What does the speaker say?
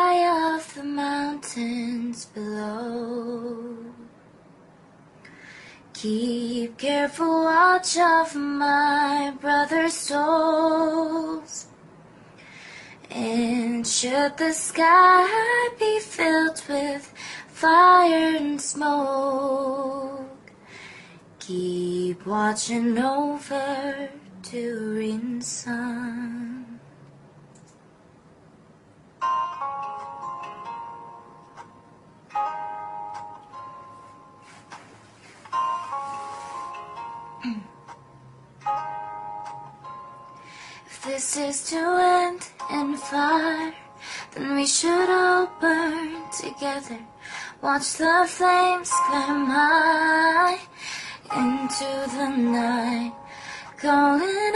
high off the mountains below. Keep careful watch of my brother's souls. And should the sky be filled with fire and smoke, keep watching over Turin sun. If this is to end in fire, then we should all burn together. Watch the flames climb high into the night, calling